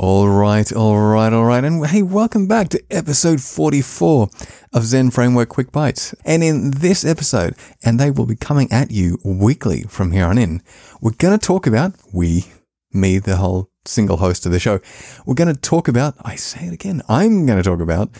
All right, all right, all right. And hey, welcome back to episode 44 of Zend Framework Quick Bites. And in this episode, and they will be coming at you weekly from here on in, we're going to talk about, we, me, the whole single host of the show, we're going to talk about, I say it again, I'm going to talk about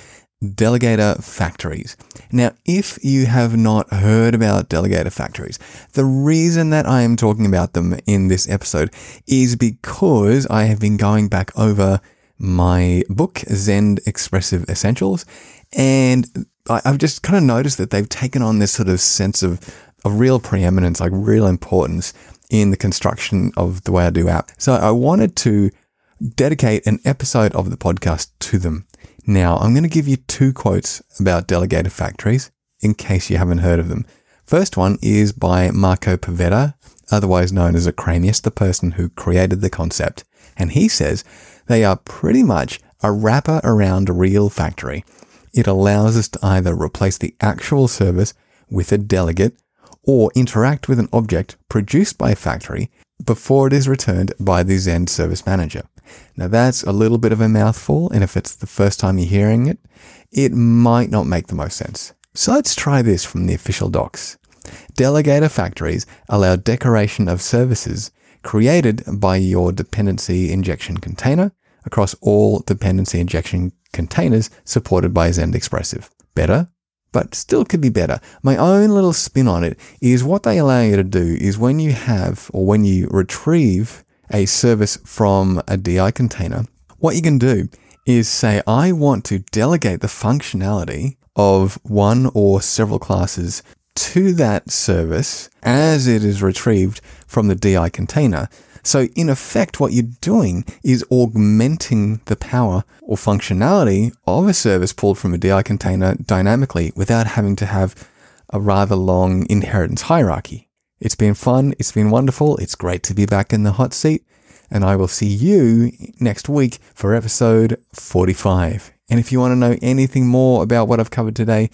Delegator factories. Now, if you have not heard about Delegator factories, the reason that I am talking about them in this episode is because I have been going back over my book, Zend Expressive Essentials, and I've just kind of noticed that they've taken on this sort of sense of, of real preeminence, like real importance in the construction of the way I do app. So I wanted to dedicate an episode of the podcast to them. Now, I'm going to give you two quotes about delegator factories in case you haven't heard of them. First one is by Marco Pivetta, otherwise known as Ocramius, the person who created the concept. And he says they are pretty much a wrapper around a real factory. It allows us to either replace the actual service with a delegate or interact with an object produced by a factory before it is returned by the Zend service manager. Now that's a little bit of a mouthful, and if it's the first time you're hearing it, it might not make the most sense. So let's try this from the official docs. Delegator factories allow decoration of services created by your dependency injection container across all dependency injection containers supported by Zend Expressive. Better, but still could be better. My own little spin on it is what they allow you to do is when you have or when you retrieve a service from a DI container, what you can do is say, I want to delegate the functionality of one or several classes to that service as it is retrieved from the DI container. So in effect, what you're doing is augmenting the power or functionality of a service pulled from a DI container dynamically without having to have a rather long inheritance hierarchy. It's been fun. It's been wonderful. It's great to be back in the hot seat. And I will see you next week for episode 45. And if you want to know anything more about what I've covered today,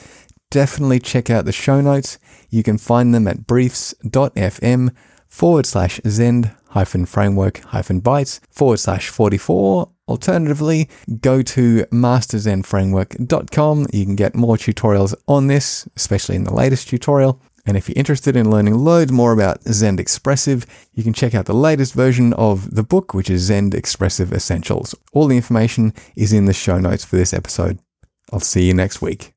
definitely check out the show notes. You can find them at briefs.fm forward slash zend hyphen framework hyphen bites forward slash 44. Alternatively, go to masterzendframework.com. You can get more tutorials on this, especially in the latest tutorial. And if you're interested in learning loads more about Zend Expressive, you can check out the latest version of the book, which is Zend Expressive Essentials. All the information is in the show notes for this episode. I'll see you next week.